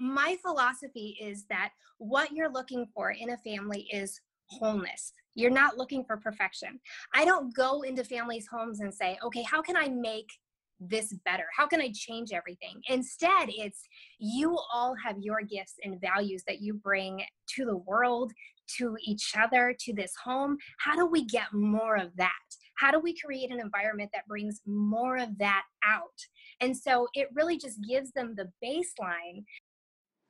my philosophy is that what you're looking for in a family is wholeness. You're not looking for perfection. I don't go into families' homes and say, okay, how can I make this better? How can I change everything? Instead, it's you all have your gifts and values that you bring to the world, to each other, to this home. How do we get more of that? How do we create an environment that brings more of that out? And so it really just gives them the baseline.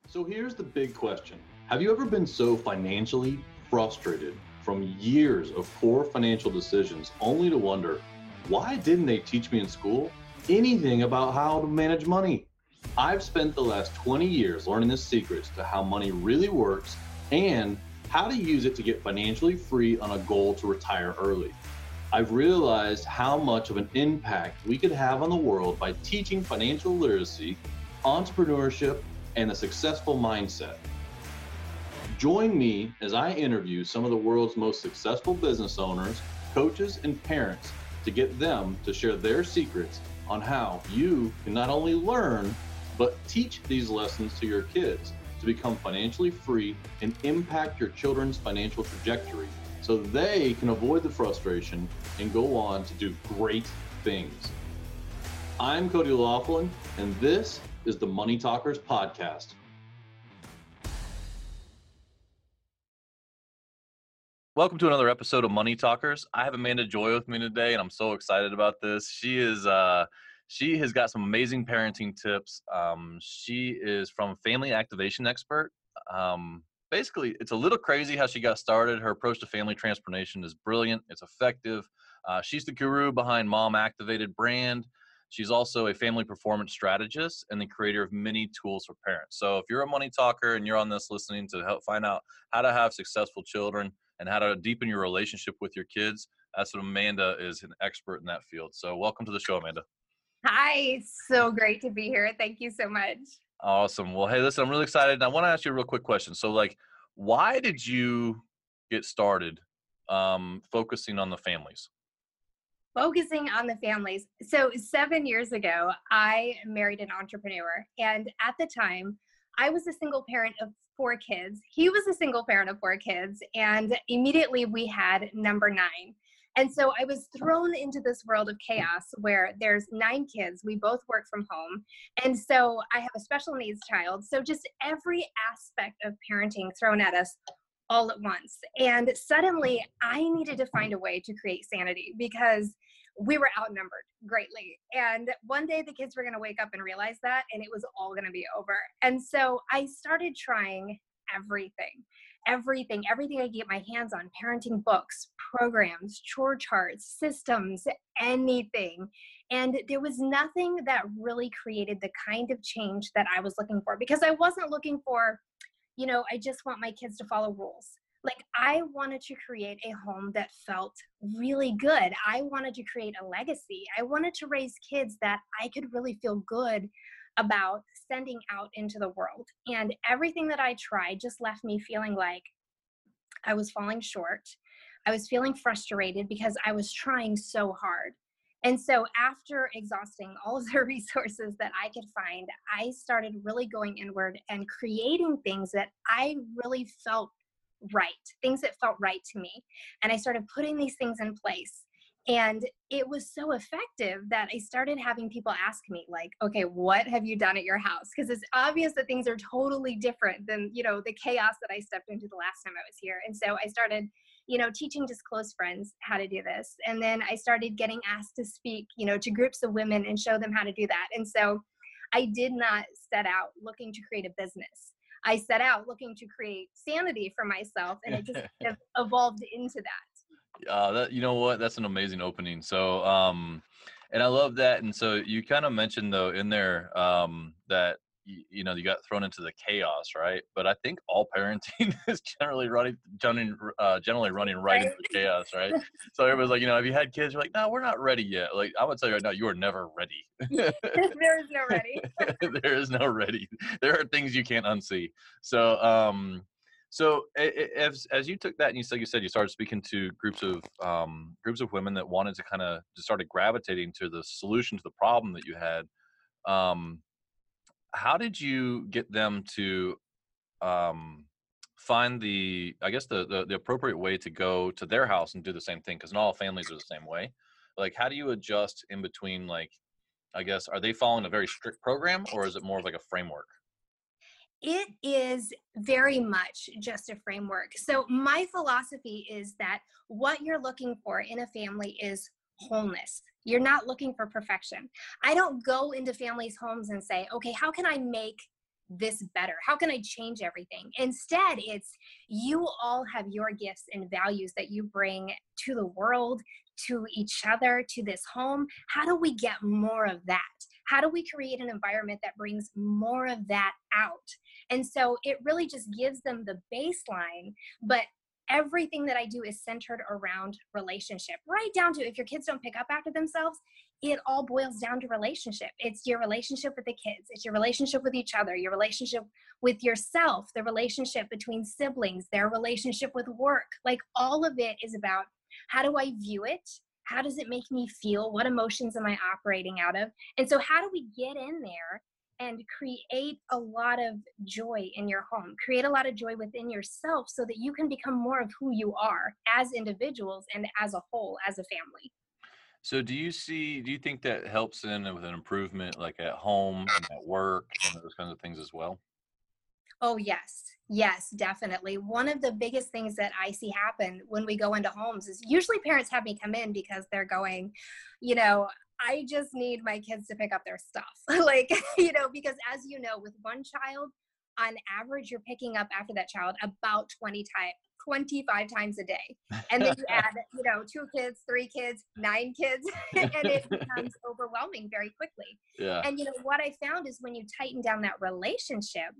So here's the big question Have you ever been so financially frustrated from years of poor financial decisions only to wonder, why didn't they teach me in school anything about how to manage money? I've spent the last 20 years learning the secrets to how money really works and how to use it to get financially free on a goal to retire early. I've realized how much of an impact we could have on the world by teaching financial literacy, entrepreneurship, and a successful mindset. Join me as I interview some of the world's most successful business owners, coaches, and parents to get them to share their secrets on how you can not only learn, but teach these lessons to your kids to become financially free and impact your children's financial trajectory so they can avoid the frustration and go on to do great things. I'm Cody Laughlin, and this is the Money Talkers Podcast. Welcome to another episode of Money Talkers. I have Amanda Joy with me today, and I'm so excited about this. She is uh, she has got some amazing parenting tips. Um, she is from Family Activation Expert. Um, basically, it's a little crazy how she got started. Her approach to family transformation is brilliant. It's effective. Uh, she's the guru behind Mom Activated brand. She's also a family performance strategist and the creator of many tools for parents. So if you're a money talker and you're on this listening to help find out how to have successful children and how to deepen your relationship with your kids, that's what Amanda is an expert in that field. So welcome to the show, Amanda. Hi, so great to be here. Thank you so much. Awesome. Well, hey, listen, I'm really excited. And I want to ask you a real quick question. So, like, why did you get started um, focusing on the families? Focusing on the families. So, seven years ago, I married an entrepreneur. And at the time, I was a single parent of four kids. He was a single parent of four kids. And immediately we had number nine. And so I was thrown into this world of chaos where there's nine kids. We both work from home. And so I have a special needs child. So just every aspect of parenting thrown at us all at once. And suddenly I needed to find a way to create sanity because we were outnumbered greatly. And one day the kids were going to wake up and realize that, and it was all going to be over. And so I started trying everything everything, everything I could get my hands on parenting books, programs, chore charts, systems, anything. And there was nothing that really created the kind of change that I was looking for because I wasn't looking for, you know, I just want my kids to follow rules. Like, I wanted to create a home that felt really good. I wanted to create a legacy. I wanted to raise kids that I could really feel good about sending out into the world. And everything that I tried just left me feeling like I was falling short. I was feeling frustrated because I was trying so hard. And so, after exhausting all of the resources that I could find, I started really going inward and creating things that I really felt right, things that felt right to me. And I started putting these things in place and it was so effective that i started having people ask me like okay what have you done at your house because it's obvious that things are totally different than you know the chaos that i stepped into the last time i was here and so i started you know teaching just close friends how to do this and then i started getting asked to speak you know to groups of women and show them how to do that and so i did not set out looking to create a business i set out looking to create sanity for myself and it just evolved into that uh, that you know what? That's an amazing opening. So, um, and I love that. And so you kind of mentioned though in there um, that you, you know you got thrown into the chaos, right? But I think all parenting is generally running, generally, uh, generally running right, into the chaos, right? so everybody's like, you know, have you had kids? You're like, no, we're not ready yet. Like I would tell you right now, you are never ready. there is no ready. there is no ready. There are things you can't unsee. So, um, so as as you took that and you said you said you started speaking to groups of um, groups of women that wanted to kind of just started gravitating to the solution to the problem that you had. Um, how did you get them to um, find the i guess the, the, the appropriate way to go to their house and do the same thing? Because not all families are the same way. Like how do you adjust in between like i guess are they following a very strict program or is it more of like a framework? It is very much just a framework. So my philosophy is that what you're looking for in a family is wholeness you're not looking for perfection i don't go into families homes and say okay how can i make this better? How can I change everything? Instead, it's you all have your gifts and values that you bring to the world, to each other, to this home. How do we get more of that? How do we create an environment that brings more of that out? And so it really just gives them the baseline, but everything that I do is centered around relationship, right down to if your kids don't pick up after themselves, it all boils down to relationship. It's your relationship with the kids, it's your relationship with each other, your relationship with yourself, the relationship between siblings, their relationship with work. Like all of it is about how do I view it? How does it make me feel? What emotions am I operating out of? And so, how do we get in there and create a lot of joy in your home? Create a lot of joy within yourself so that you can become more of who you are as individuals and as a whole, as a family. So do you see do you think that helps in with an improvement like at home and at work and those kinds of things as well? Oh, yes. Yes, definitely. One of the biggest things that I see happen when we go into homes is usually parents have me come in because they're going, you know, I just need my kids to pick up their stuff. like, you know, because as you know, with one child, on average, you're picking up after that child about 20 times 25 times a day. And then you add, you know, two kids, three kids, nine kids, and it becomes overwhelming very quickly. Yeah. And, you know, what I found is when you tighten down that relationship,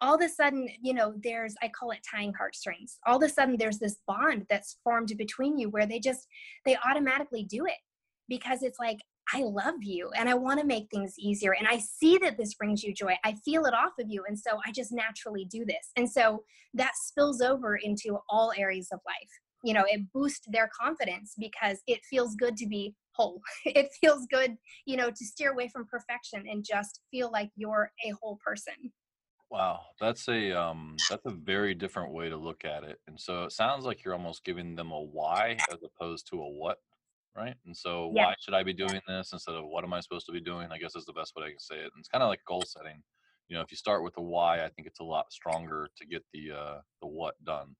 all of a sudden, you know, there's, I call it tying heartstrings. All of a sudden, there's this bond that's formed between you where they just, they automatically do it because it's like, I love you and I want to make things easier. And I see that this brings you joy. I feel it off of you. And so I just naturally do this. And so that spills over into all areas of life. You know, it boosts their confidence because it feels good to be whole. It feels good, you know, to steer away from perfection and just feel like you're a whole person. Wow, that's a um that's a very different way to look at it. And so it sounds like you're almost giving them a why as opposed to a what right? And so Yeah. why should I be doing this instead of what am I supposed to be doing? I guess is the best way I can say it. And it's kind of like goal setting. You know, if you start with the why, I think it's a lot stronger to get the uh the what done.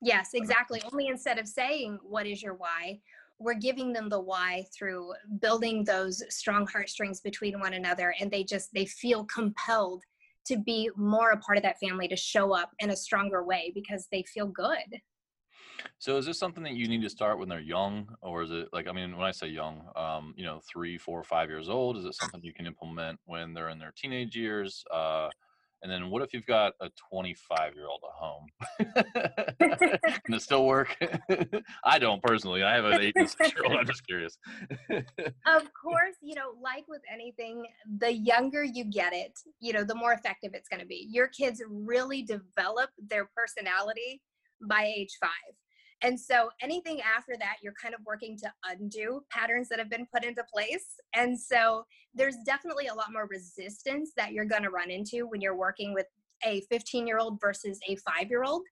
Yes, exactly. Only instead of saying, What is your why? We're giving them the why through building those strong heartstrings between one another. And they just, they feel compelled to be more a part of that family, to show up in a stronger way because they feel good. So is this something that you need to start when they're young, or is it like I mean, when I say young, um, you know, three, four, five years old? Is it something you can implement when they're in their teenage years? Uh, and then what if you've got a 25 year old at home? Can it still work? I don't personally. I have an eight and six year old. I'm just curious. of course, you know, like with anything, the younger you get it, you know, the more effective it's going to be. Your kids really develop their personality by age five. And so anything after that, you're kind of working to undo patterns that have been put into place. And so there's definitely a lot more resistance that you're going to run into when you're working with a 15 year old versus a five year old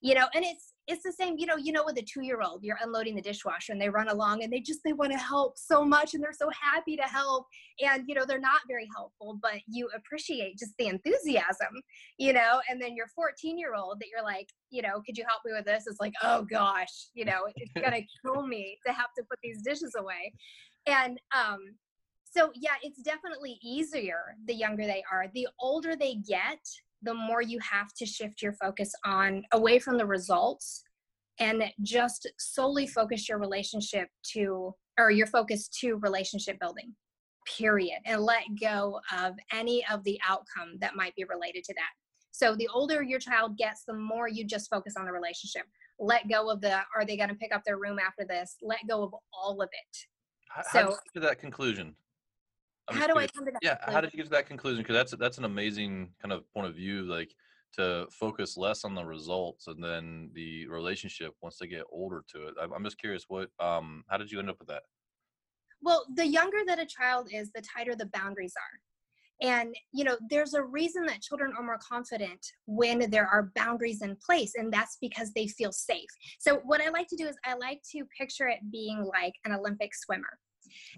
you know and it's it's the same you know you know with a two year old you're unloading the dishwasher and they run along and they just they want to help so much and they're so happy to help and you know they're not very helpful but you appreciate just the enthusiasm you know and then your 14 year old that you're like you know could you help me with this? it's like oh gosh you know it's gonna kill me to have to put these dishes away. And um so yeah it's definitely easier the younger they are. The older they get the more you have to shift your focus on away from the results and just solely focus your relationship to or your focus to relationship building period and let go of any of the outcome that might be related to that. So the older your child gets the more you just focus on the relationship. Let go of the are they going to pick up their room after this? Let go of all of it. How, how so get to that conclusion? I'm how do i come to that Yeah, how did you get to that conclusion? Because that's that's an amazing kind of point of view, like to focus less on the results and then the relationship once they get older to it. I'm, I'm just curious, what um, how did you end up with that? Well, the younger that a child is, the tighter the boundaries are. And, you know, there's a reason that children are more confident when there are boundaries in place, and that's because they feel safe. So, what I like to do is I like to picture it being like an Olympic swimmer.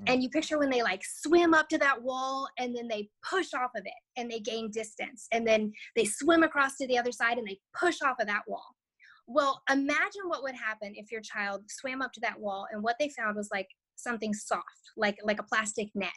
Mm. And you picture when they like swim up to that wall and then they push off of it and they gain distance. And then they swim across to the other side and they push off of that wall. Well, imagine what would happen if your child swam up to that wall and what they found was like something soft, like like a plastic net.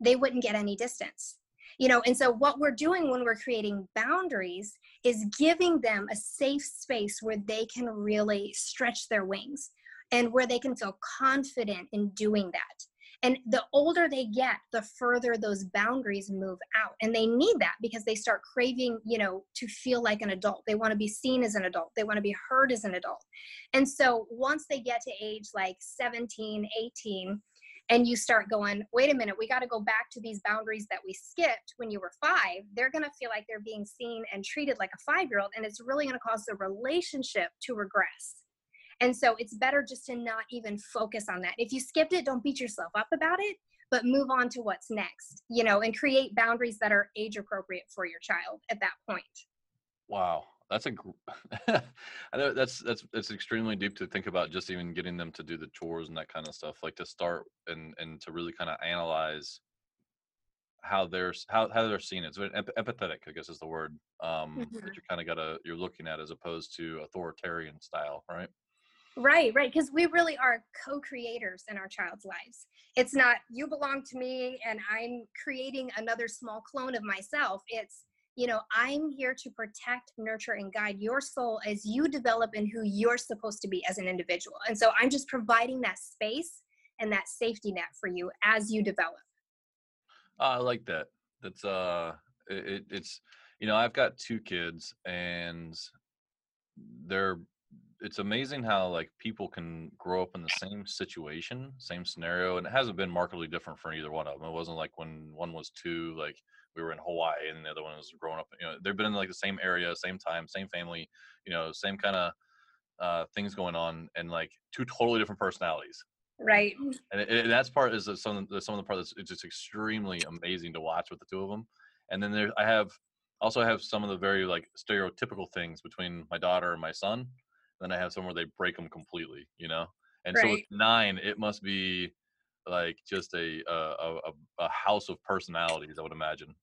They wouldn't get any distance you know and so what we're doing when we're creating boundaries is giving them a safe space where they can really stretch their wings and where they can feel confident in doing that and the older they get the further those boundaries move out and they need that because they start craving you know to feel like an adult they want to be seen as an adult they want to be heard as an adult and so once they get to age like 17 18 and you start going, wait a minute, we got to go back to these boundaries that we skipped when you were five, they're going to feel like they're being seen and treated like a five year old. And it's really going to cause the relationship to regress. And so it's better just to not even focus on that. If you skipped it, don't beat yourself up about it, but move on to what's next, you know, and create boundaries that are age appropriate for your child at that point. Wow that's a I know that's that's it's extremely deep to think about just even getting them to do the chores and that kind of stuff like to start and and to really kind of analyze how they're how, how they're seeing it so empathetic i guess is the word um mm-hmm. that you kind of gotta you're looking at as opposed to authoritarian style right right right because we really are co-creators in our child's lives it's not you belong to me and i'm creating another small clone of myself it's you know, I'm here to protect, nurture, and guide your soul as you develop in who you're supposed to be as an individual. And so I'm just providing that space and that safety net for you as you develop. I like that. That's uh, it, it's you know I've got two kids and they're it's amazing how like people can grow up in the same situation, same scenario, and it hasn't been markedly different for either one of them. It wasn't like when one was two, like we were in Hawaii and the other one was growing up. You know, they've been in like the same area, same time, same family. You know, same kind of uh, things going on, and like two totally different personalities. Right. And it, it, that's part is some of the, some of the part that's it's just extremely amazing to watch with the two of them. And then there, I have also have some of the very like stereotypical things between my daughter and my son. Then I have some where they break them completely. You know. And right. so with nine, it must be like just a, uh, a a, a house of personalities. I would imagine.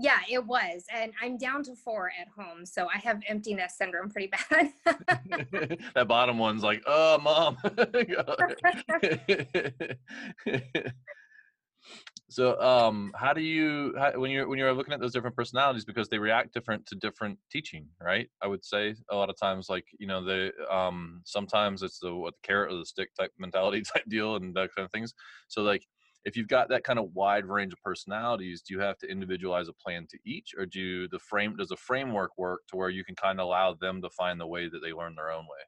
Yeah, it was. And I'm down to four at home. So I have empty nest syndrome pretty bad. that bottom one's like, oh, mom. so um how do you how, when you're when you're looking at those different personalities because they react different to different teaching right i would say a lot of times like you know they um sometimes it's the what the carrot or the stick type mentality type deal and that kind of things so like if you've got that kind of wide range of personalities, do you have to individualize a plan to each, or do the frame does the framework work to where you can kind of allow them to find the way that they learn their own way?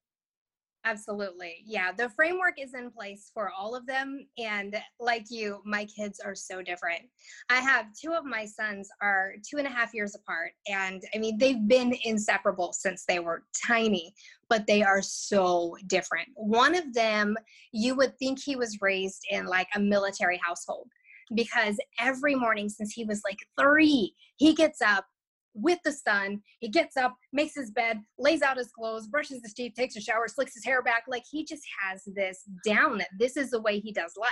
Absolutely. Yeah. The framework is in place for all of them. And like you, my kids are so different. I have two of my sons are two and a half years apart. And I mean, they've been inseparable since they were tiny, but they are so different. One of them, you would think he was raised in like a military household because every morning since he was like three, he gets up with the sun. He gets up, makes his bed, lays out his clothes, brushes his teeth, takes a shower, slicks his hair back. Like he just has this down that this is the way he does life.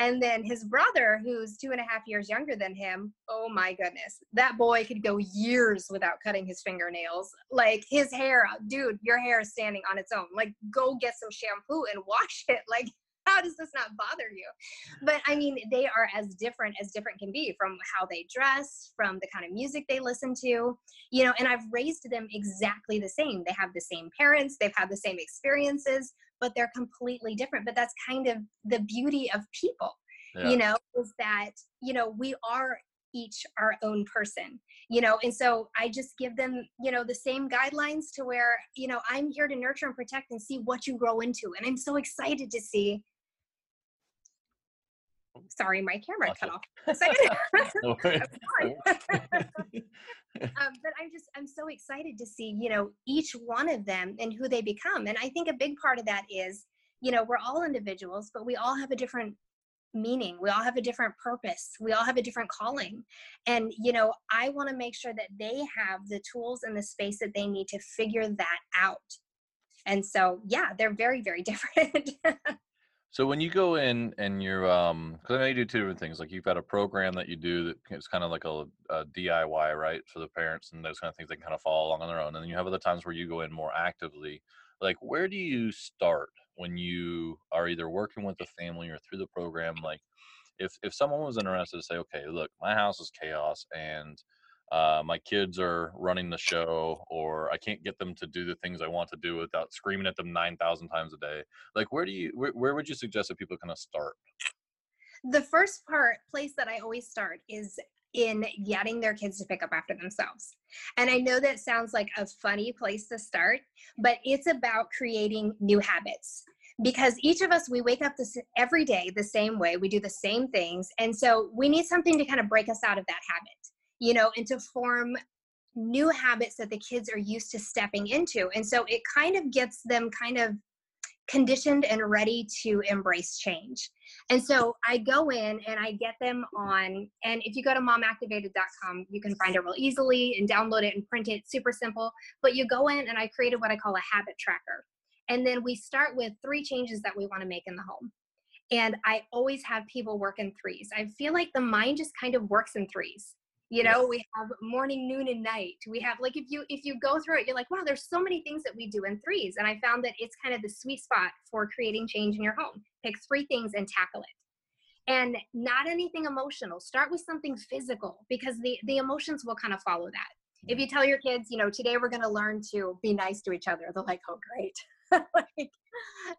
And then his brother, who's two and a half years younger than him, oh my goodness, that boy could go years without cutting his fingernails. Like his hair, dude, your hair is standing on its own. Like go get some shampoo and wash it. Like how does this not bother you? But I mean, they are as different as different can be from how they dress, from the kind of music they listen to, you know, and I've raised them exactly the same. They have the same parents, they've had the same experiences, but they're completely different. But that's kind of the beauty of people, yeah. you know, is that, you know, we are each our own person you know and so i just give them you know the same guidelines to where you know i'm here to nurture and protect and see what you grow into and i'm so excited to see sorry, my camera cut off a second. um, but I'm just, I'm so excited to see, you know, each one of them and who they become. And I think a big part of that is, you know, we're all individuals, but we all have a different meaning we all have a different purpose we all have a different calling and you know i want to make sure that they have the tools and the space that they need to figure that out. And so yeah they're very very different so when you go in and you're um because i know you do two different things like you've got a program that you do that it's kind of like a, a diy right for the parents and those kind of things they can kind of follow along on their own and then you have other times where you go in more actively like where do you start when you are either working with the family or through the program? Like if if someone was interested to say okay look my house is chaos and uh, my kids are running the show or i can't get them to do the things i want to do without screaming at them 9000 times a day. Like where do you where, where would you suggest that people kind of start? The first part place that i always start is in getting their kids to pick up after themselves. And I know that sounds like a funny place to start, but it's about creating new habits. Because each of us we wake up this every day the same way we do the same things and so we need something to kind of break us out of that habit you know and to form new habits that the kids are used to stepping into and so it kind of gets them kind of conditioned and ready to embrace change. And so I go in and I get them on, and if you go to momactivated.com, you can find it real easily and download it and print it. Super simple. But you go in and I created what I call a habit tracker. And then we start with three changes that we want to make in the home. And I always have people work in threes. I feel like the mind just kind of works in threes you know we have morning noon and night. We have like if you if you go through it you're like wow there's so many things that we do in threes. And i found that it's kind of the sweet spot for creating change in your home. Pick three things and tackle it. And not anything emotional. Start with something physical because the the emotions will kind of follow that. If you tell your kids you know today we're going to learn to be nice to each other they're like oh great. Like,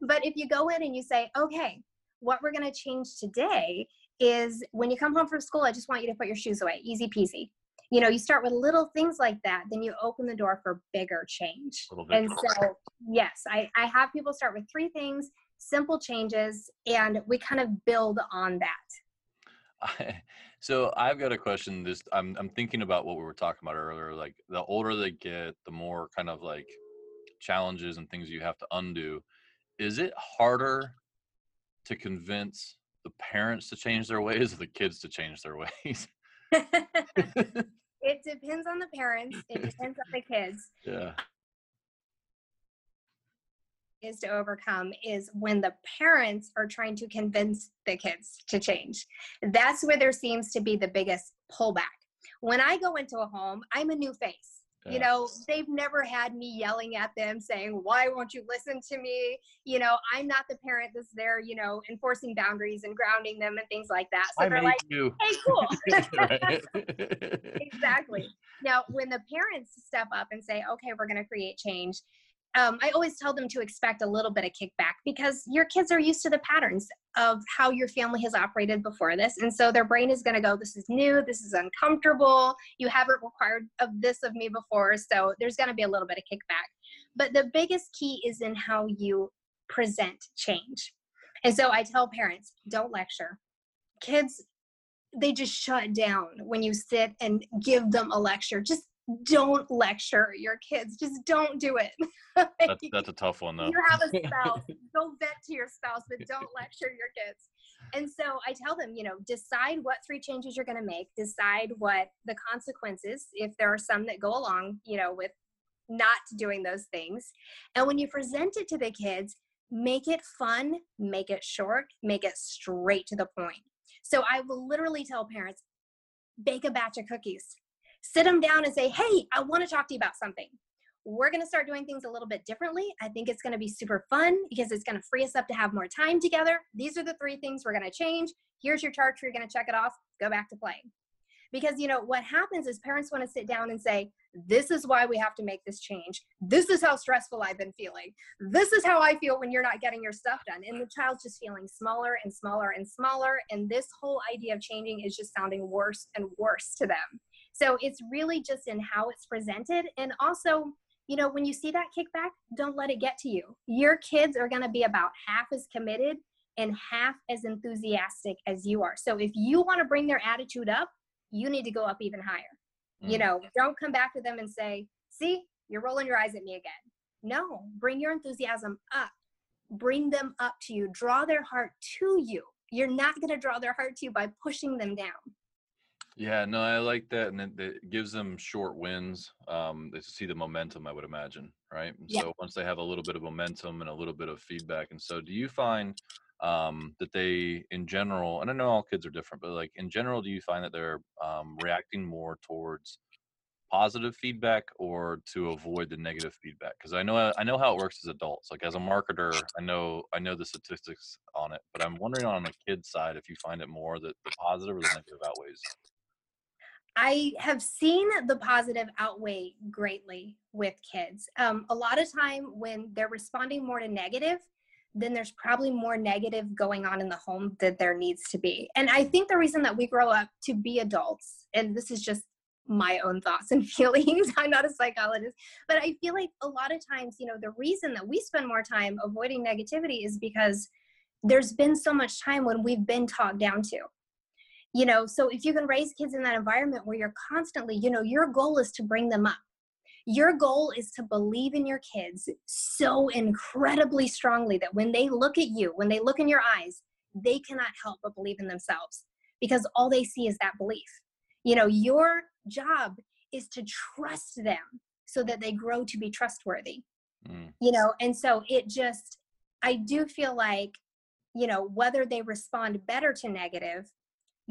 but if you go in and you say okay what we're going to change today is when you come home from school, I just want you to put your shoes away. Easy peasy. You know, you start with little things like that, then you open the door for bigger change. And so, yes, I, I have people start with three things, simple changes, and we kind of build on that. so I've got a question. This I'm I'm thinking about what we were talking about earlier. Like the older they get, the more kind of like challenges and things you have to undo. Is it harder to convince the parents to change their ways or the kids to change their ways? it depends on the parents. It depends on the kids. Yeah. Is to overcome is when the parents are trying to convince the kids to change. That's where there seems to be the biggest pullback. When I go into a home, I'm a new face. You know, they've never had me yelling at them saying, Why won't you listen to me? You know, I'm not the parent that's there, you know, enforcing boundaries and grounding them and things like that. So I they're like, you. Hey, cool. exactly. Now, when the parents step up and say, Okay, we're going to create change, um, I always tell them to expect a little bit of kickback because your kids are used to the patterns of how your family has operated before this. And so their brain is going to go, This is new, this is uncomfortable, you haven't required of this of me before. So there's going to be a little bit of kickback. But the biggest key is in how you present change. And so I tell parents, don't lecture. Kids, they just shut down when you sit and give them a lecture. Just don't lecture your kids. Just don't do it. that's, that's a tough one, though. You have a spouse. Go vent to your spouse, but don't lecture your kids. And so I tell them, you know, decide what three changes you're going to make. Decide what the consequences, if there are some that go along, you know, with not doing those things. And when you present it to the kids, make it fun, make it short, make it straight to the point. So I will literally tell parents, bake a batch of cookies sit them down and say, hey, I want to talk to you about something. We're going to start doing things a little bit differently. I think it's going to be super fun because it's going to free us up to have more time together. These are the three things we're going to change. Here's your chart. You're going to check it off. Go back to playing. Because, you know, what happens is parents want to sit down and say, this is why we have to make this change. This is how stressful I've been feeling. This is how I feel when you're not getting your stuff done. And the child's just feeling smaller and smaller and smaller. And this whole idea of changing is just sounding worse and worse to them. So it's really just in how it's presented. And also, you know, when you see that kickback, don't let it get to you. Your kids are going to be about half as committed and half as enthusiastic as you are. So if you want to bring their attitude up, you need to go up even higher. Mm. You know, don't come back to them and say, see, you're rolling your eyes at me again. No, bring your enthusiasm up. Bring them up to you. Draw their heart to you you're not going to draw their heart to you by pushing them down. Yeah, no, I like that, and it, it gives them short wins. Um, they see the momentum, I would imagine, right? Yeah. So once they have a little bit of momentum and a little bit of feedback, and so do you find um, that they, in general, and I know all kids are different, but like in general, do you find that they're um, reacting more towards positive feedback or to avoid the negative feedback? Because I know I know how it works as adults. Like as a marketer, I know I know the statistics on it, but I'm wondering on the kid side if you find it more that the positive or the negative outweighs. I have seen the positive outweigh greatly with kids. Um, a lot of time when they're responding more to negative, then there's probably more negative going on in the home that there needs to be. And I think the reason that we grow up to be adults, and this is just my own thoughts and feelings, I'm not a psychologist, but I feel like a lot of times, you know, the reason that we spend more time avoiding negativity is because there's been so much time when we've been talked down to you know so if you can raise kids in that environment where you're constantly you know your goal is to bring them up. Your goal is to believe in your kids so incredibly strongly that when they look at you when they look in your eyes they cannot help but believe in themselves because all they see is that belief. You know your job is to trust them so that they grow to be trustworthy. Mm. you know and so it just i do feel like you know whether they respond better to negative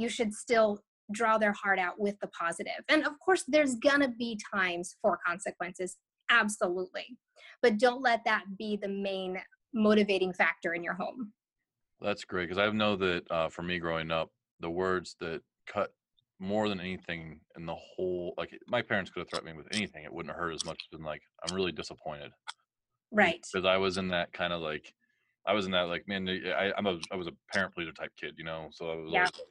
you should still draw their heart out with the positive and of course there's gonna be times for consequences absolutely but don't let that be the main motivating factor in your home That's great because I know that uh, for me growing up, the words that cut more than anything in the whole like my parents could have threatened me with anything; it wouldn't have hurt as much as been like I'm really disappointed. right Because I was in that kind of like, I was in that like man, I, I'm a I was a parent pleaser type kid, you know. So I was Yeah. always like,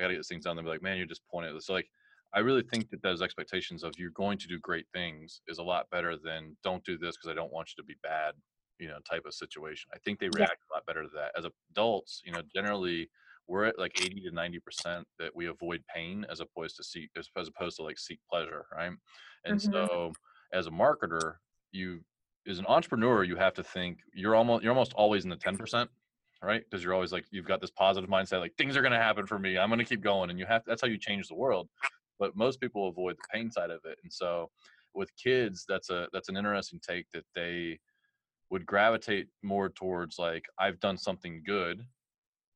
I gotta get things done. They'd be like, man, you're disappointed. So like, I really think that those expectations of you're going to do great things is a lot better than don't do this because I don't want you to be bad, you know, type of situation. I think they Yeah. react a lot better to that. As adults, you know, generally we're at like 80 to 90 percent that we avoid pain as opposed to seek as opposed to like seek pleasure, right? And Mhm. so as a marketer, you as an entrepreneur, you have to think you're almost you're almost always in the 10 percent right? Because you're always like you've got this positive mindset, like things are going to happen for me. I'm going to keep going, and you have that's how you change the world. But most people avoid the pain side of it, and so with kids, that's a that's an interesting take that they would gravitate more towards like I've done something good,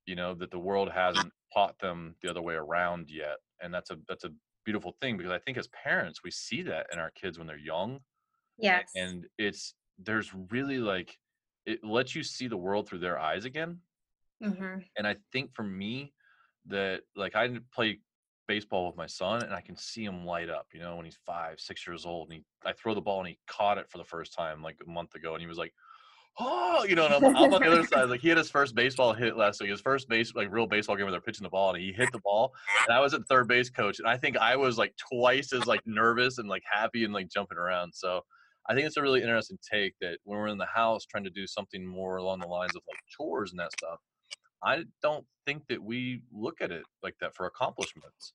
you know, that the world hasn't taught them the other way around yet, and that's a that's a beautiful thing because I think as parents we see that in our kids when they're young, yes and it's there's really like it lets you see the world through their eyes again hmm and I think for me that like I didn't play baseball with my son and I can see him light up, you know, when he's five, six years old and he I throw the ball and he caught it for the first time like a month ago and he was like, Oh, you know, and I'm, I'm on the other side. Like he had his first baseball hit last week, his first base like real baseball game where they're pitching the ball and he hit the ball. And I was at third base coach and I think I was like twice as like nervous and like happy and like jumping around. So I think it's a really interesting take that when we're in the house trying to do something more along the lines of like chores and that stuff, I don't think that we look at it like that for accomplishments.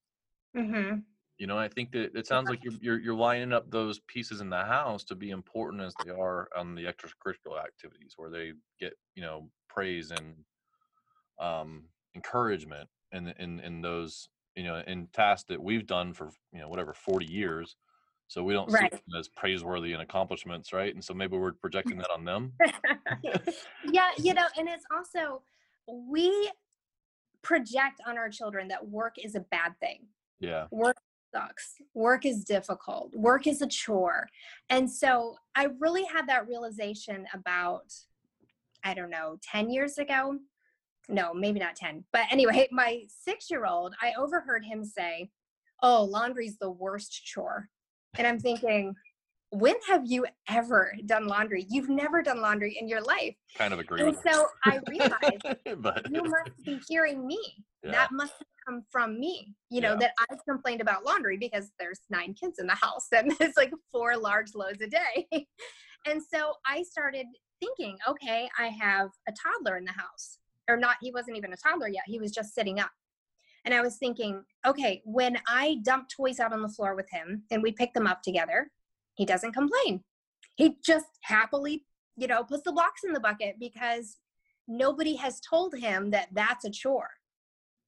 hmm You know, I think that it sounds like you're, you're you're lining up those pieces in the house to be important as they are on the extracurricular activities where they get you know praise and um, encouragement in in in those you know in tasks that we've done for you know whatever 40 years. So we don't Right. see them as praiseworthy and accomplishments, right? And so maybe we're projecting that on them. yeah you know and it's also we project on our children that work is a bad thing yeah. work sucks work is difficult work is a chore and so i really had that realization about i don't know 10 years ago no maybe not 10 but anyway my six year old i overheard him say oh laundry's the worst chore and i'm thinking when have you ever done laundry you've never done laundry in your life Kind of agree and so i realized but you must be hearing me. Yeah. That must have come from me. You know, Yeah. that I've complained about laundry because there's nine kids in the house and it's like four large loads a day. and so I started thinking, okay, I have a toddler in the house. Or not, he wasn't even a toddler yet. He was just sitting up. And I was thinking, okay, when I dump toys out on the floor with him and we pick them up together, he doesn't complain. He just happily, you know, puts the blocks in the bucket because nobody has told him that that's a chore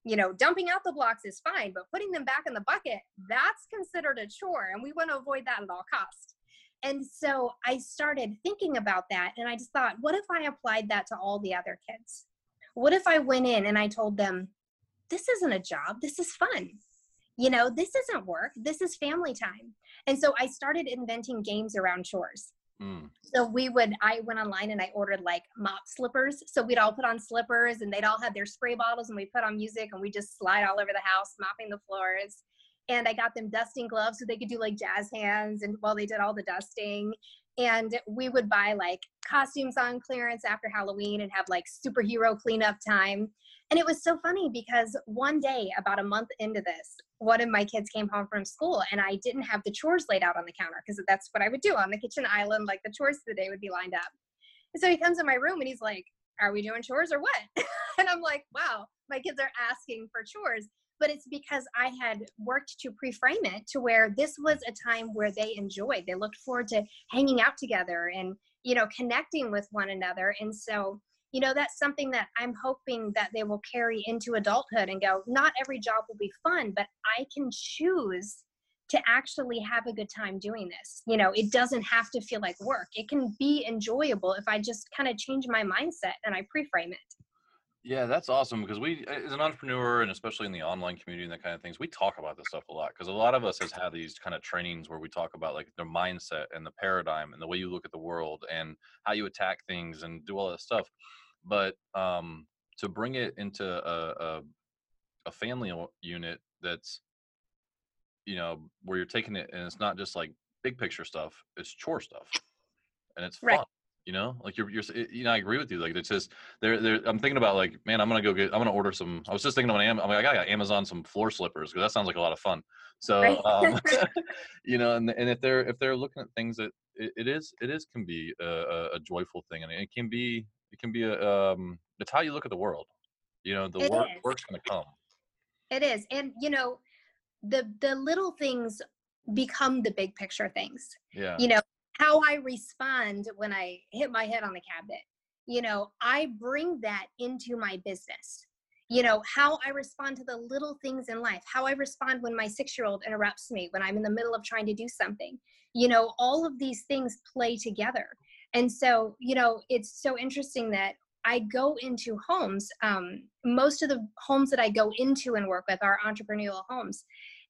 you know, dumping out the blocks is fine, but putting them back in the bucket, that's considered a chore. And we want to avoid that at all costs. And so I started thinking about that. And I just thought, what if I applied that to all the other kids? What if I went in and I told them, this isn't a job, this is fun. You know, this isn't work, this is family time. And so I started inventing games around chores. Mm. So we would, I went online and I ordered like mop slippers. So we'd all put on slippers and they'd all have their spray bottles and we put on music and we just slide all over the house, mopping the floors. And I got them dusting gloves so they could do like jazz hands and while well, they did all the dusting. And we would buy like costumes on clearance after Halloween and have like superhero cleanup time. And it was so funny because one day, about a month into this, one of my kids came home from school and I didn't have the chores laid out on the counter because that's what I would do on the kitchen island. Like the chores of the day would be lined up. And so he comes in my room and he's like, Are we doing chores or what? and I'm like, Wow, my kids are asking for chores. But it's because I had worked to pre-frame it to where this was a time where they enjoyed. They looked forward to hanging out together and, you know, connecting with one another. And so you know that's something that i'm hoping that they will carry into adulthood and go not every job will be fun but i can choose to actually have a good time doing this. You know it doesn't have to feel like work. It can be enjoyable if i just kind of change my mindset and i pre-frame it. Yeah, that's awesome because we, as an entrepreneur, and especially in the online community and that kind of things, we talk about this stuff a lot. Because a lot of us has had these kind of trainings where we talk about like their mindset and the paradigm and the way you look at the world and how you attack things and do all that stuff but um, to bring it into a, a, a family unit that's you know where you're taking it and it's not just like big picture stuff it's chore stuff and it's fun you know like you're you're you know i agree with you like it's just there there i'm thinking about like man i'm gonna go get i'm gonna order some i was just thinking on Am- i mean i got amazon some floor slippers because that sounds like a lot of fun so right. um, you know and, and if they're if they're looking at things that it, it is it is can be a, a joyful thing and it can be it can be a um it's how you look at the world you know the it work is. work's going to come. It is and you know the the little things become the big picture things. Yeah. You know how i respond when i hit my head on the cabinet you know i bring that into my business. You know how i respond to the little things in life how i respond when my six year old interrupts me when i'm in the middle of trying to do something you know all of these things play together and so, you know, it's so interesting that I go into homes. Um, most of the homes that I go into and work with are entrepreneurial homes.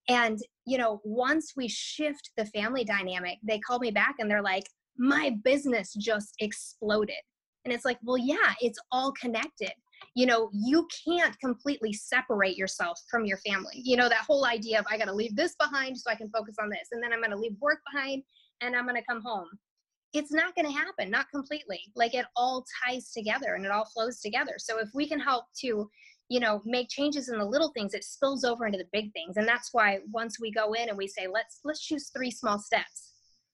And, you know, once we shift the family dynamic, they call me back and they're like, my business just exploded. And it's like, well, yeah, it's all connected. You know, you can't completely separate yourself from your family. You know, that whole idea of I got to leave this behind so I can focus on this. And then I'm going to leave work behind and I'm going to come home it's not going to happen not completely like it all ties together and it all flows together. So if we can help to you know make changes in the little things it spills over into the big things. And that's why once we go in and we say let's let's choose three small steps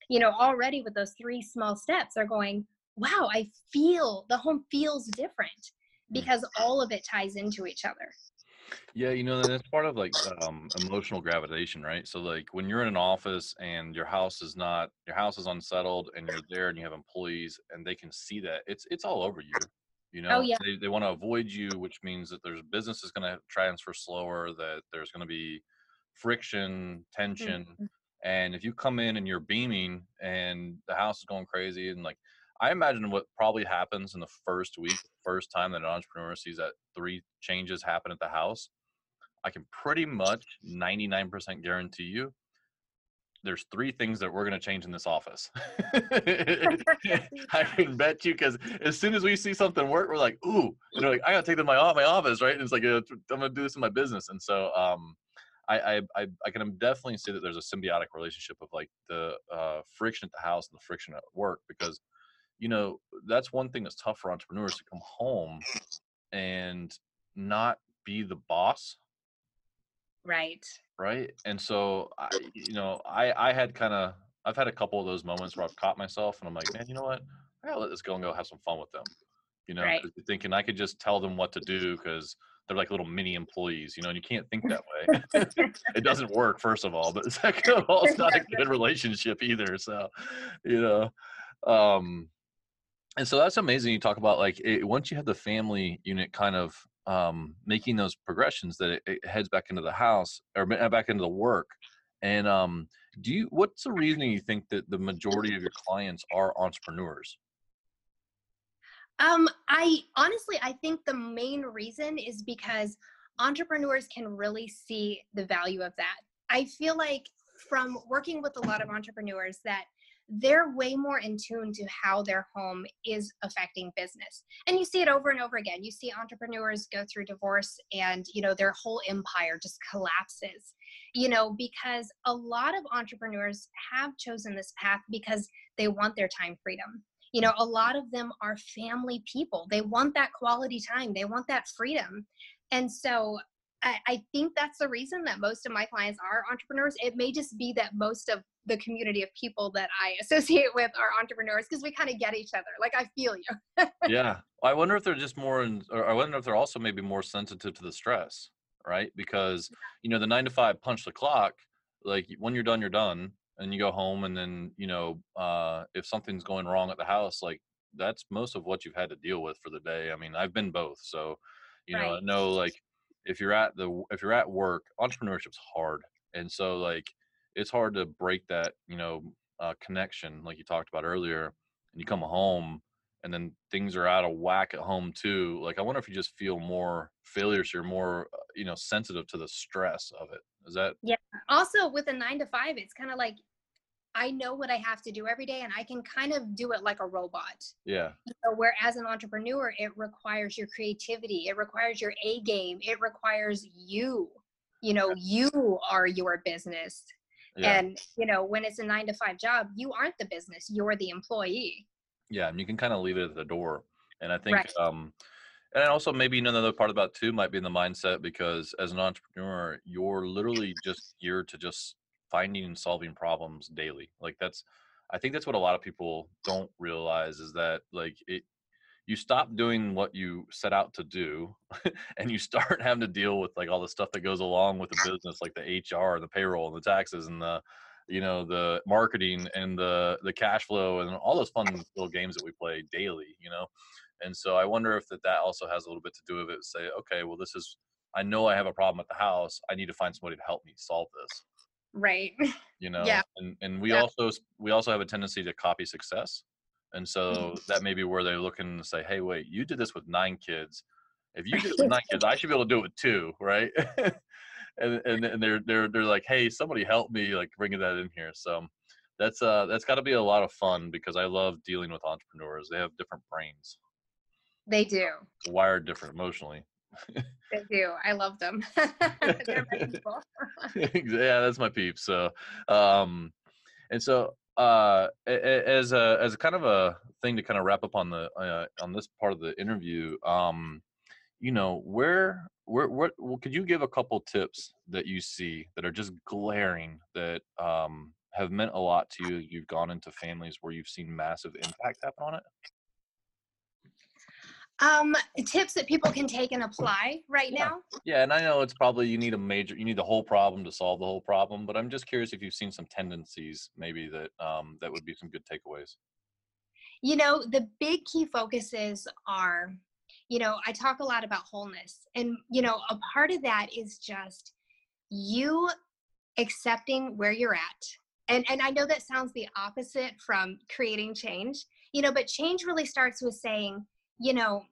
you know already with those three small steps they're going wow i feel the home feels different mm. because all of it ties into each other yeah, you know, that's part of like um, emotional gravitation, right? So like when you're in an office and your house is not your house is unsettled and you're there and you have employees and they can see that it's it's all over you. You oh, know, oh, yeah. they, they want to avoid you, which means that there's business is going to transfer slower, that there's going to be friction, tension. Mm-hmm. And if you come in and you're beaming and the house is going crazy and like I imagine what probably happens in the first week, first time that an entrepreneur sees that three changes happen at the house, I can pretty much 99% guarantee you there's three things that we're going to change in this office. I can bet you because as soon as we see something work, we're like, ooh, you know, like, I got to take this to my, my office, right? And it's like, I'm going to do this in my business. And so, um, I, I, I can definitely see that there's a symbiotic relationship of like the uh, friction at the house and the friction at work because you know that's one thing that's tough for entrepreneurs to come home and not be the boss. Right. Right? And so i you know i i had kind of i've had a couple of those moments where i've caught myself and i'm like man you know what? I gotta let this go and go have some fun with them. You know right. thinking i could just tell them what to do because they're like little mini employees you know and you can't think that way. It doesn't work first of all but second of all it's not a good relationship either so you know um and so that's amazing. You talk about like it, once you have the family unit kind of um, making those progressions, that it, it, heads back into the house or back into the work. And um, do you? What's the reasoning you think that the majority of your clients are entrepreneurs? Um, I honestly, I think the main reason is because entrepreneurs can really see the value of that. I feel like from working with a lot of entrepreneurs that they're way more in tune to how their home is affecting business. And you see it over and over again. You see entrepreneurs go through divorce and you know their whole empire just collapses you know because a lot of entrepreneurs have chosen this path because they want their time freedom. You know a lot of them are family people. They want that quality time. They want that freedom. And so I, I, think that's the reason that most of my clients are entrepreneurs. It may just be that most of the community of people that I associate with are entrepreneurs because we kind of get each other. Like I feel you. yeah. I wonder if they're just more, in, or I wonder if they're also maybe more sensitive to the stress, right? Because, you know, the nine to five punch the clock, like when you're done, you're done and you go home and then, you know, uh, if something's going wrong at the house, like that's most of what you've had to deal with for the day. I mean, I've been both. So, you right. know, I know like if you're at the if you're at work, entrepreneurship's hard, and so like it's hard to break that you know uh, connection like you talked about earlier, and you come home and then things are out of whack at home too. Like I wonder if you just feel more failures, you're more uh, you know sensitive to the stress of it. Is that yeah? Also with a nine to five, it's kind of like I know what I have to do every day and I can kind of do it like a robot. Yeah. So whereas an entrepreneur, it requires your creativity, it requires your A game, it requires you. You know, you are your business. Yeah. And, you know, when it's a nine to five job, you aren't the business, you're the employee. Yeah. And you can kind of leave it at the door. And I think, right. um, and also maybe another part about too might be in the mindset because as an entrepreneur, you're literally just geared to just finding and solving problems daily. Like that's I think that's what a lot of people don't realize is that like it you stop doing what you set out to do and you start having to deal with like all the stuff that goes along with the business like the HR and the payroll and the taxes and the you know the marketing and the the cash flow and all those fun little games that we play daily you know and so i wonder if that that also has a little bit to do with it say okay well this is i know i have a problem at the house i need to find somebody to help me solve this right. you know yeah. and and we yeah. also we also have a tendency to copy success and so mm-hmm. that may be where they're looking to say hey wait you did this with nine kids. If you did it with nine kids i should be able to do it with two right? And, and and they're they're they're like hey somebody help me like bringing that in here. So that's uh that's got to be a lot of fun because i love dealing with entrepreneurs they have different brains. They do. Wired different emotionally they do. I love them. yeah, that's my peeps. So, um, and so uh, as a as a kind of a thing to kind of wrap up on the uh, on this part of the interview, um, you know, where where what well, could you give a couple tips that you see that are just glaring that um, have meant a lot to you? You've gone into families where you've seen massive impact happen on it. Um, tips that people can take and apply right yeah. now. Yeah, and I know it's probably you need a major, you need the whole problem to solve the whole problem. But I'm just curious if you've seen some tendencies, maybe that um, that would be some good takeaways. You know, the big key focuses are, you know, I talk a lot about wholeness, and you know, a part of that is just you accepting where you're at. And and I know that sounds the opposite from creating change, you know, but change really starts with saying you know,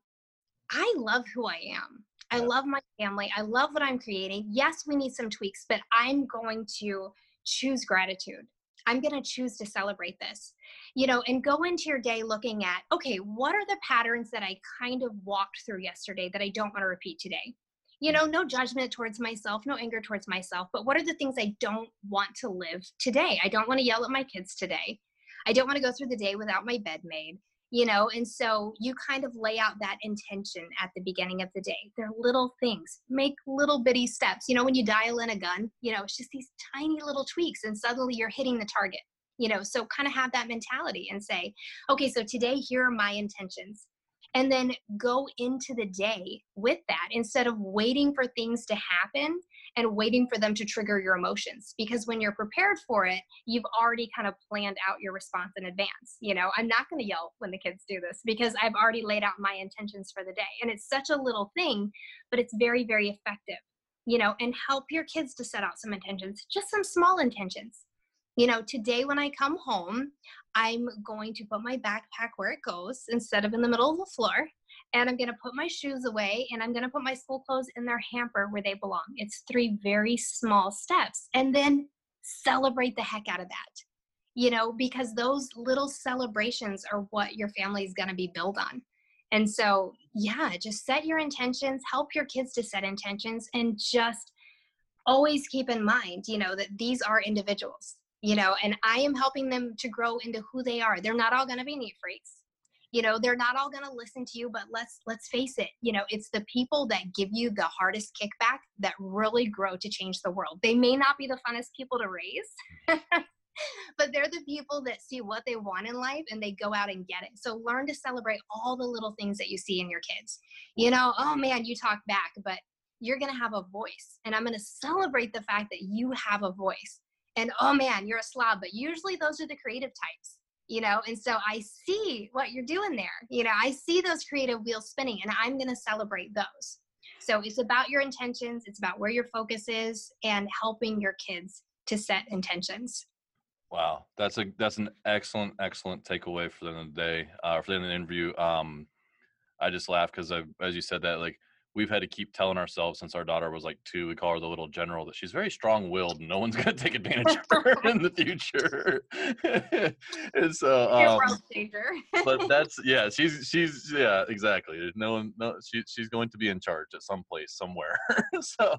I love who I am. I love my family. I love what I'm creating. Yes, we need some tweaks, but I'm going to choose gratitude. I'm going to choose to celebrate this, you know, and go into your day looking at, okay, what are the patterns that I kind of walked through yesterday that I don't want to repeat today? You mm. know, no judgment towards myself, no anger towards myself, but what are the things I don't want to live today? I don't want to yell at my kids today. I don't want to go through the day without my bed made you know and so you kind of lay out that intention at the beginning of the day. They're little things. Make little bitty steps. You know when you dial in a gun you know it's just these tiny little tweaks and suddenly you're hitting the target you know so kind of have that mentality and say okay so today here are my intentions. And then go into the day with that instead of waiting for things to happen and waiting for them to trigger your emotions. Because when you're prepared for it, you've already kind of planned out your response in advance. You know, I'm not going to yell when the kids do this because I've already laid out my intentions for the day. And it's such a little thing, but it's very, very effective. You know, and help your kids to set out some intentions, just some small intentions. You know, today when I come home, I'm going to put my backpack where it goes instead of in the middle of the floor and I'm going to put my shoes away and I'm going to put my school clothes in their hamper where they belong. It's three very small steps. And then celebrate the heck out of that. You know, because those little celebrations are what your family is going to be built on. And so, yeah, just set your intentions, help your kids to set intentions, and just always keep in mind, you know, that these are individuals, you know, and I am helping them to grow into who they are. They're not all going to be neat freaks you know they're not all going to listen to you but let's let's face it you know it's the people that give you the hardest kickback that really grow to change the world. They may not be the funnest people to raise but they're the people that see what they want in life and they go out and get it. So learn to celebrate all the little things that you see in your kids. You know oh man you talk back but you're going to have a voice. And i'm going to celebrate the fact that you have a voice. And oh man you're a slob but usually those are the creative types you know and so i see what you're doing there you know i see those creative wheels spinning and i'm going to celebrate those. So it's about your intentions it's about where your focus is and helping your kids to set intentions. Wow that's a that's an excellent excellent takeaway for the end of the day uh, for the end of the interview. Um i just laugh because I, as you said that like we've had to keep telling ourselves since our daughter was like two. We call her the little general that she's very strong-willed. No one's going to take advantage of her in the future. and so, um, but that's yeah. She's she's yeah exactly. There's no one. No, she, she's going to be in charge at some place somewhere. so,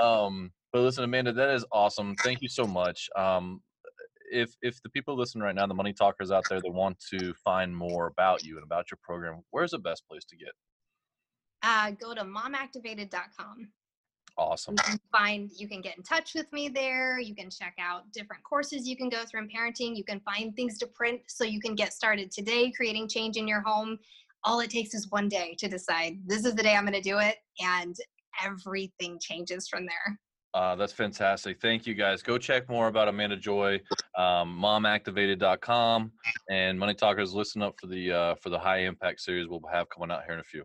um, but listen, Amanda, that is awesome. Thank you so much. Um, if if the people listening right now, the money talkers out there, they want to find more about you and about your program, where's the best place to get? Uh, go to momactivated.com. Awesome. You can find, you can get in touch with me there. You can check out different courses you can go through in parenting. You can find things to print so you can get started today creating change in your home. All it takes is one day to decide this is the day I'm going to do it, and everything changes from there. Uh, that's fantastic. Thank you guys. Go check more about Amanda Joy, um, momactivated.com, and Money Talkers. Listen up for the uh, for the high impact series we'll have coming out here in a few.